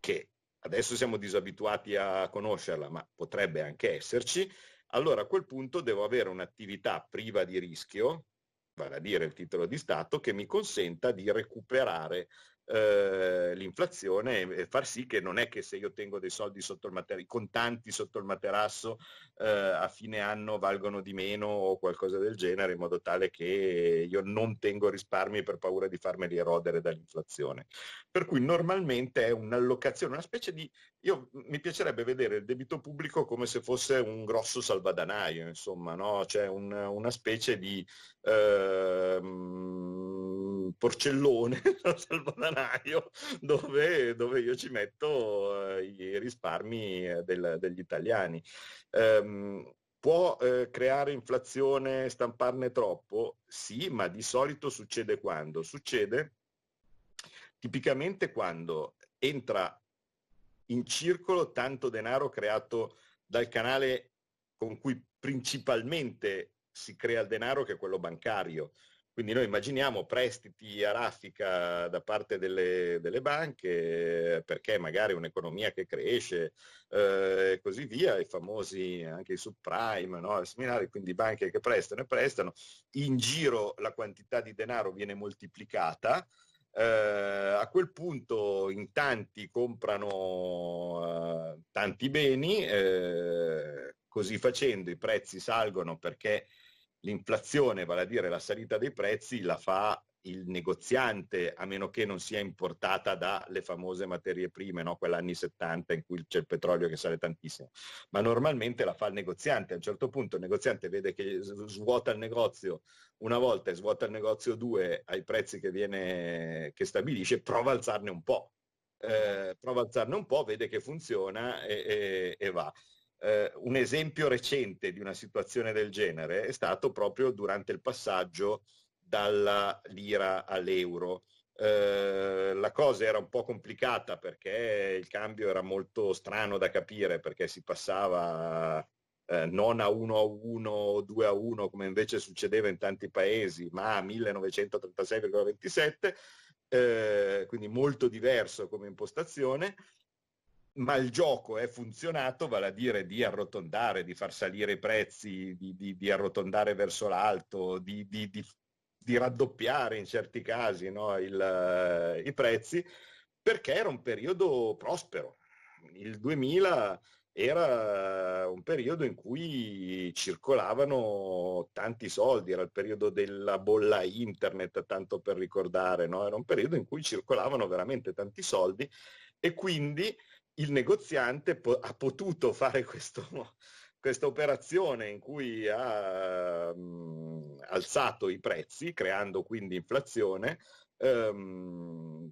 che adesso siamo disabituati a conoscerla, ma potrebbe anche esserci, allora a quel punto devo avere un'attività priva di rischio, vale a dire il titolo di Stato, che mi consenta di recuperare eh, l'inflazione e far sì che non è che se io tengo dei soldi sotto il materasso, contanti sotto il materasso eh, a fine anno valgono di meno o qualcosa del genere in modo tale che io non tengo risparmi per paura di farmeli erodere dall'inflazione. Per cui normalmente è un'allocazione, una specie di... Io mi piacerebbe vedere il debito pubblico come se fosse un grosso salvadanaio, insomma, no? C'è un, una specie di... Porcellone <laughs> salvadanaio dove, dove, io ci metto eh, i risparmi eh, del, degli italiani. Um, può eh, creare inflazione stamparne troppo? Sì, ma di solito succede quando? Succede tipicamente quando entra in circolo tanto denaro creato dal canale con cui principalmente si crea il denaro che è quello bancario. Quindi noi immaginiamo prestiti a raffica da parte delle, delle banche perché magari un'economia che cresce eh, e così via, i famosi anche i subprime, no? seminari, quindi banche che prestano e prestano, in giro la quantità di denaro viene moltiplicata, eh, a quel punto in tanti comprano eh, tanti beni, eh, così facendo i prezzi salgono perché l'inflazione, vale a dire la salita dei prezzi, la fa il negoziante, a meno che non sia importata dalle famose materie prime, no? quelle anni 70 in cui c'è il petrolio che sale tantissimo, ma normalmente la fa il negoziante. A un certo punto il negoziante vede che svuota il negozio una volta e svuota il negozio due ai prezzi che, viene, che stabilisce, prova a alzarne un po'. Eh, prova a alzarne un po', vede che funziona e, e, e va. Eh, un esempio recente di una situazione del genere è stato proprio durante il passaggio dalla lira all'euro. Eh, la cosa era un po' complicata perché il cambio era molto strano da capire perché si passava eh, non a 1 a 1 o 2 a 1 come invece succedeva in tanti paesi, ma a 1936,27, eh, quindi molto diverso come impostazione ma il gioco è funzionato, vale a dire di arrotondare, di far salire i prezzi, di, di, di arrotondare verso l'alto, di, di, raddoppiare in certi casi no, il, i prezzi, perché era un periodo prospero. Il 2000 era un periodo in cui circolavano tanti soldi, era il periodo della bolla internet, tanto per ricordare, no? era un periodo in cui circolavano veramente tanti soldi e quindi il negoziante po- ha potuto fare questo, <laughs> questa operazione in cui ha um, alzato i prezzi, creando quindi inflazione, um,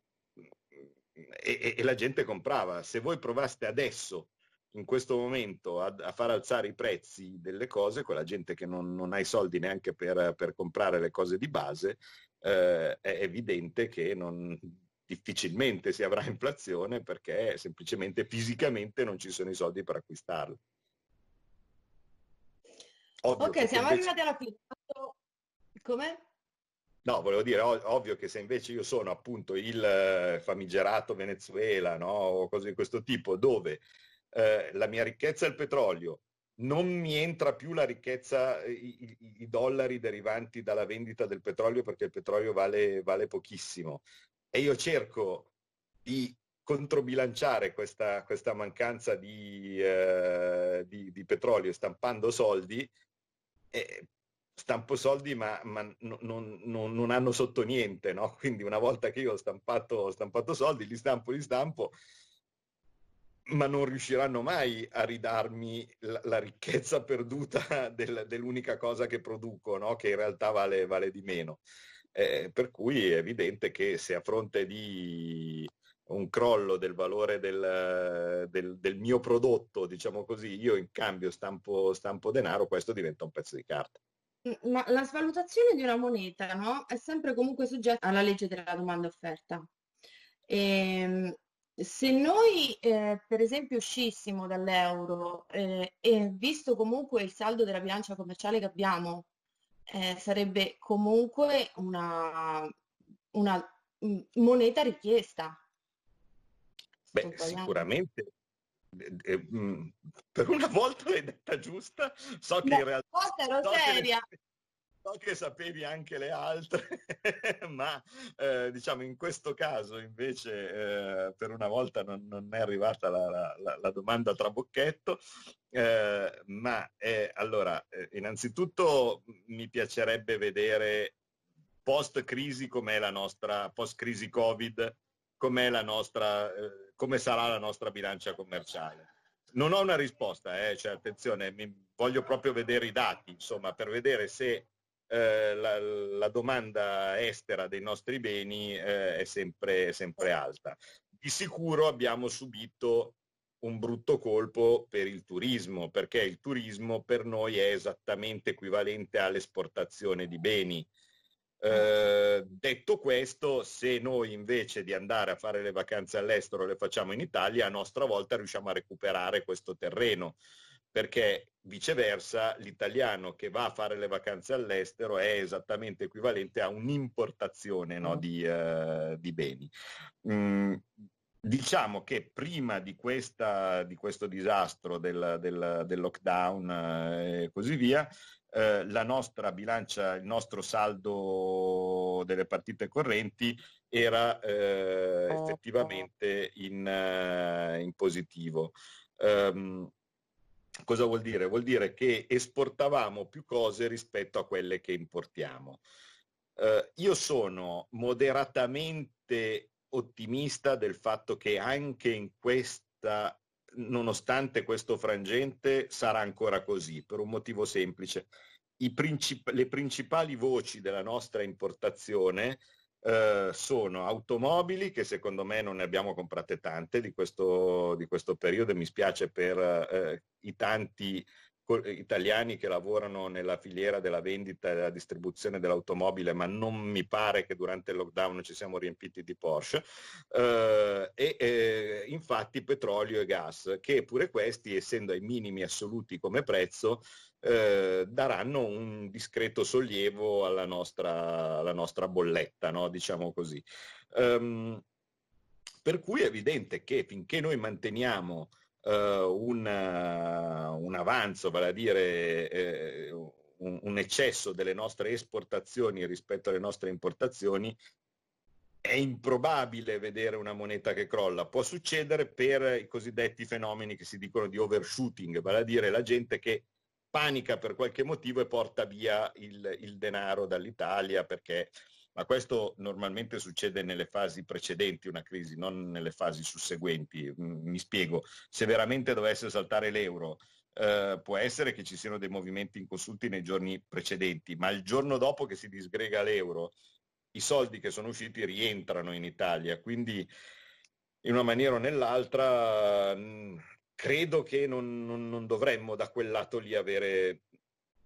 e, e, la gente comprava. Se voi provaste adesso, in questo momento, a, a far alzare i prezzi delle cose, quella gente che non, non ha i soldi neanche per, per, comprare le cose di base, eh, è evidente che non, difficilmente si avrà <laughs> inflazione perché semplicemente fisicamente non ci sono i soldi per acquistarle. Ovvio ok, siamo invece... arrivati alla fine. Come? No, volevo dire, ov- ovvio che se invece io sono appunto il eh, famigerato Venezuela, no? o cose di questo tipo, dove eh, la mia ricchezza è il petrolio, non mi entra più la ricchezza, i, i, i, dollari derivanti dalla vendita del petrolio perché il petrolio vale, vale pochissimo. E io cerco di controbilanciare questa, questa mancanza di, eh, di, di, petrolio stampando soldi, eh, stampo soldi ma, ma non, non, non, hanno sotto niente, no? <laughs> Quindi una volta che io ho stampato, ho stampato soldi, li stampo, li stampo, ma non riusciranno mai a ridarmi la, la ricchezza perduta <laughs> del, dell'unica cosa che produco, no? che in realtà vale, vale di meno. Eh, per cui è evidente che se a fronte di un crollo del valore del, del, del mio prodotto, diciamo così, io in cambio stampo, stampo denaro, questo diventa un pezzo di carta. Ma la svalutazione di una moneta no? è sempre comunque soggetta alla legge della domanda offerta. E, ehm, se noi eh, per esempio uscissimo dall'euro eh, e visto comunque il saldo della bilancia commerciale che abbiamo, eh, sarebbe comunque una, una moneta richiesta. Beh, sicuramente. Per una volta l'hai detta giusta, so che in realtà... Ero so seria. Che so che sapevi anche le altre, <laughs> ma eh, diciamo in questo caso invece eh, per una volta non, non è arrivata la, la, la, domanda trabocchetto, eh, ma allora eh, innanzitutto mi piacerebbe vedere post crisi com'è la nostra, post crisi Covid, com'è la nostra, eh, come sarà la nostra bilancia commerciale. Non ho una risposta, eh, cioè attenzione, mi, voglio proprio vedere i dati, insomma, per vedere se eh, la, la, domanda estera dei nostri beni eh, è, sempre, sempre alta. Di sicuro abbiamo subito un brutto colpo per il turismo, perché il turismo per noi è esattamente equivalente all'esportazione di beni. Eh, detto questo, se noi invece di andare a fare le vacanze all'estero le facciamo in Italia, a nostra volta riusciamo a recuperare questo terreno perché viceversa l'italiano che va a fare le vacanze all'estero è esattamente equivalente a un'importazione no, mm. di, uh, di, beni. Mm, diciamo che prima di, questa, di questo disastro del, del, del lockdown eh, e così via, eh, la nostra bilancia, il nostro saldo delle partite correnti era eh, effettivamente in, in positivo. Um, Cosa vuol dire? Vuol dire che esportavamo più cose rispetto a quelle che importiamo. Uh, io sono moderatamente ottimista del fatto che anche in questa, nonostante questo frangente, sarà ancora così, per un motivo semplice. Princip- le principali voci della nostra importazione eh, sono automobili che secondo me non ne abbiamo comprate tante di questo, di questo periodo e mi spiace per eh, i tanti italiani che lavorano nella filiera della vendita e della distribuzione dell'automobile, ma non mi pare che durante il lockdown ci siamo riempiti di Porsche, eh, e eh, infatti petrolio e gas, che pure questi, essendo ai minimi assoluti come prezzo, eh, daranno un discreto sollievo alla nostra, alla nostra bolletta, no? diciamo così. Um, per cui è evidente che finché noi manteniamo un, uh, un, avanzo, vale a dire eh, un, un, eccesso delle nostre esportazioni rispetto alle nostre importazioni, è improbabile vedere una moneta che crolla. Può succedere per i cosiddetti fenomeni che si dicono di overshooting, vale a dire la gente che panica per qualche motivo e porta via il, il denaro dall'Italia perché ma questo normalmente succede nelle fasi precedenti una crisi, non nelle fasi susseguenti. Mm, mi spiego, se veramente dovesse saltare l'euro, eh, può essere che ci siano dei movimenti inconsulti nei giorni precedenti, ma il giorno dopo che si disgrega l'euro, i soldi che sono usciti rientrano in Italia, quindi in una maniera o nell'altra mm, credo che non, non, non, dovremmo da quel lato lì avere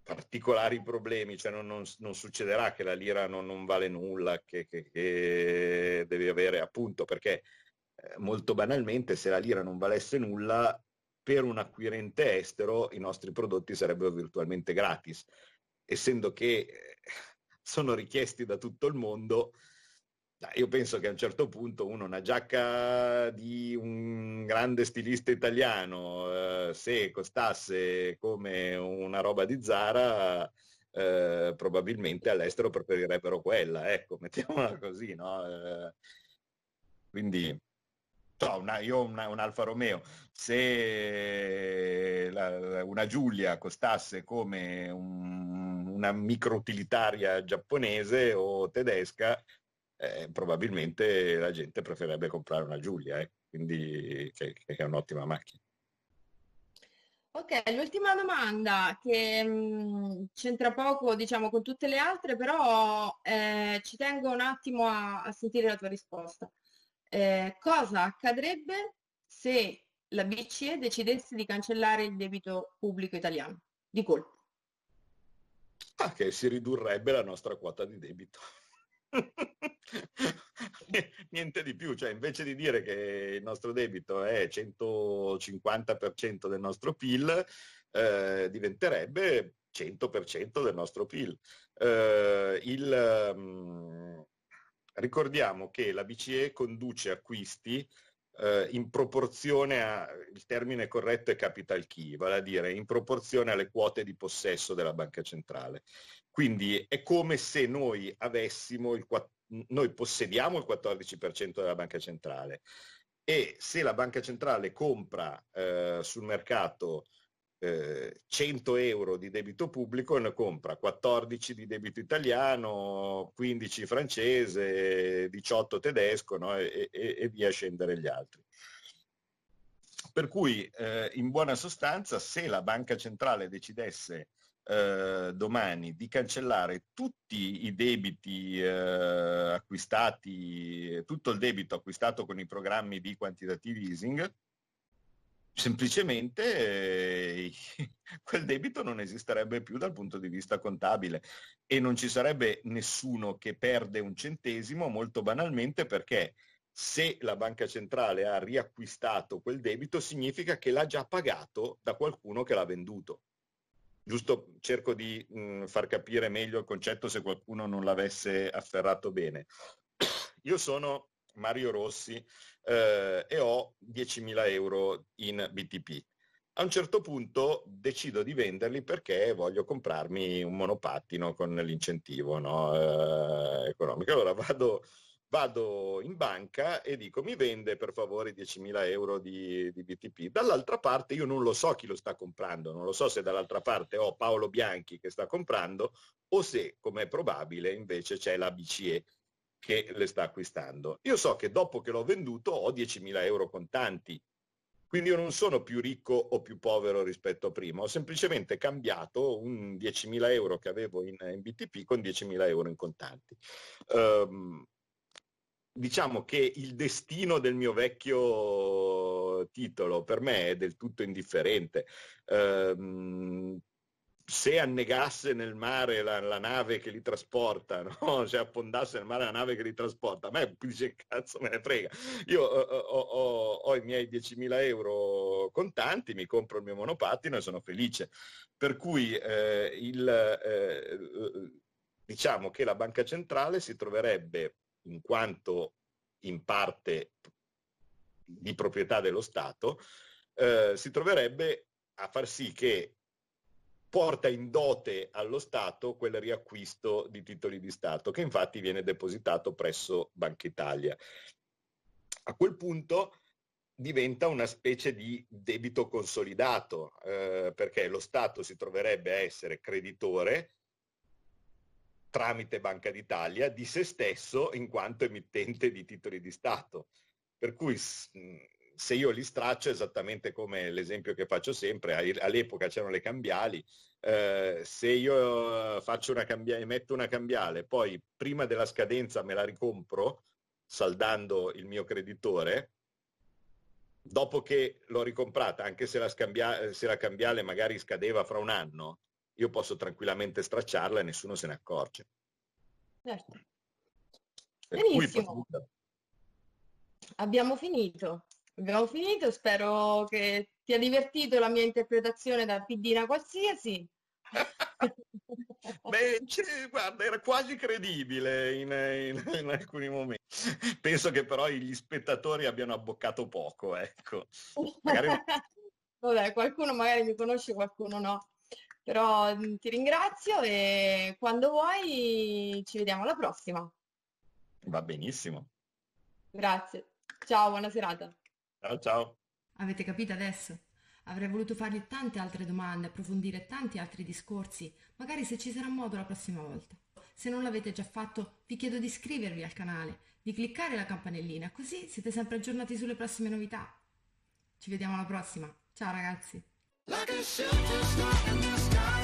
particolari problemi, cioè non, non, non, succederà che la lira non, non vale nulla, che, che, che, devi avere appunto, perché eh, molto banalmente se la lira non valesse nulla, per un acquirente estero i nostri prodotti sarebbero virtualmente gratis, essendo che eh, sono richiesti da tutto il mondo. Io penso che a un certo punto uno una giacca di un grande stilista italiano, eh, se costasse come una roba di Zara, eh, probabilmente all'estero preferirebbero quella, ecco, <laughs> mettiamola così, no? Eh, quindi no, una, io una, un Alfa Romeo, se la, una Giulia costasse come un, una microutilitaria giapponese o tedesca, eh, probabilmente la gente preferirebbe comprare una Giulia, eh, quindi che, che è un'ottima macchina. Ok, l'ultima domanda che mh, mm, c'entra poco, diciamo, con tutte le altre, però eh, ci tengo un attimo a, a sentire la tua risposta. Eh, cosa accadrebbe se la BCE decidesse di cancellare il debito pubblico italiano di colpo? Ah, che si ridurrebbe la nostra quota di debito. Niente di più, cioè invece di dire che il nostro debito è 150% del nostro PIL, eh, diventerebbe 100% del nostro PIL. Eh, il, um, Ricordiamo che la BCE conduce acquisti eh, in proporzione a, il termine corretto è capital key, vale a dire in proporzione alle quote di possesso della banca centrale. Quindi è come se noi avessimo il, noi possediamo il 14% della banca centrale e se la banca centrale compra eh, sul mercato eh, 100 euro di debito pubblico ne compra 14 di debito italiano, 15 francese, 18 tedesco no? e, e, e, via scendere gli altri. Per cui eh, in buona sostanza se la banca centrale decidesse eh, domani di cancellare tutti i debiti eh, acquistati, tutto il debito acquistato con i programmi di quantitative easing, semplicemente eh, <laughs> quel debito non esisterebbe più dal punto di vista contabile e non ci sarebbe nessuno che perde un centesimo molto banalmente perché se la banca centrale ha riacquistato quel debito significa che l'ha già pagato da qualcuno che l'ha venduto. Giusto cerco di mh, far capire meglio il concetto se qualcuno non l'avesse afferrato bene. Io sono Mario Rossi eh, e ho 10.000 euro in BTP. A un certo punto decido di venderli perché voglio comprarmi un monopattino con l'incentivo no? eh, economico. Allora vado, vado, in banca e dico mi vende per favore 10.000 euro di, di, BTP. Dall'altra parte io non lo so chi lo sta comprando, non lo so se dall'altra parte ho Paolo Bianchi che sta comprando o se, come è probabile, invece c'è la BCE che le sta acquistando. Io so che dopo che l'ho venduto ho 10.000 euro contanti, quindi io non sono più ricco o più povero rispetto a prima, ho semplicemente cambiato un 10.000 euro che avevo in, in BTP con 10.000 euro in contanti. Um, diciamo che il destino del mio vecchio titolo per me è del tutto indifferente. Um, se annegasse nel mare la, la, nave che li trasporta, <laughs> no? se affondasse nel mare la nave che li trasporta, a me <laughs> dice cazzo me ne frega. Io ho, ho, ho, ho i miei 10.000 euro contanti, mi compro il mio monopattino e sono felice. Per cui eh, il, eh, diciamo che la banca centrale si troverebbe, in quanto in parte di proprietà dello Stato, eh, si troverebbe a far sì che porta in dote allo Stato quel riacquisto di titoli di Stato, che infatti viene depositato presso Banca Italia. A quel punto diventa una specie di debito consolidato, eh, perché lo Stato si troverebbe a essere creditore tramite Banca d'Italia di se stesso in quanto emittente di titoli di Stato. Per cui se io li straccio, esattamente come l'esempio che faccio sempre, all'epoca c'erano le cambiali, eh, se io faccio una cambiale, metto una cambiale, poi prima della scadenza me la ricompro, saldando il mio creditore, dopo che l'ho ricomprata, anche se la, scambia- se la cambiale magari scadeva fra un anno, io posso tranquillamente stracciarla e nessuno se ne accorge. Certo. Benissimo. Abbiamo finito. Abbiamo finito, spero che ti ha divertito la mia interpretazione da piddina qualsiasi. <laughs> Beh, guarda, era quasi credibile in, in, in, alcuni momenti. Penso che però gli spettatori abbiano abboccato poco, ecco. Magari... <laughs> Vabbè, qualcuno magari mi conosce, qualcuno no. Però mm, ti ringrazio e quando vuoi ci vediamo alla prossima. Va benissimo. Grazie. Ciao, buona serata. Ciao, ciao. Avete capito adesso? Avrei voluto fargli tante altre domande, approfondire tanti altri discorsi, magari se ci sarà modo la prossima volta. Se non l'avete già fatto, vi chiedo di iscrivervi al canale, di cliccare la campanellina, così siete sempre aggiornati sulle prossime novità. Ci vediamo alla prossima. Ciao ragazzi. Like a shooting star in the sky.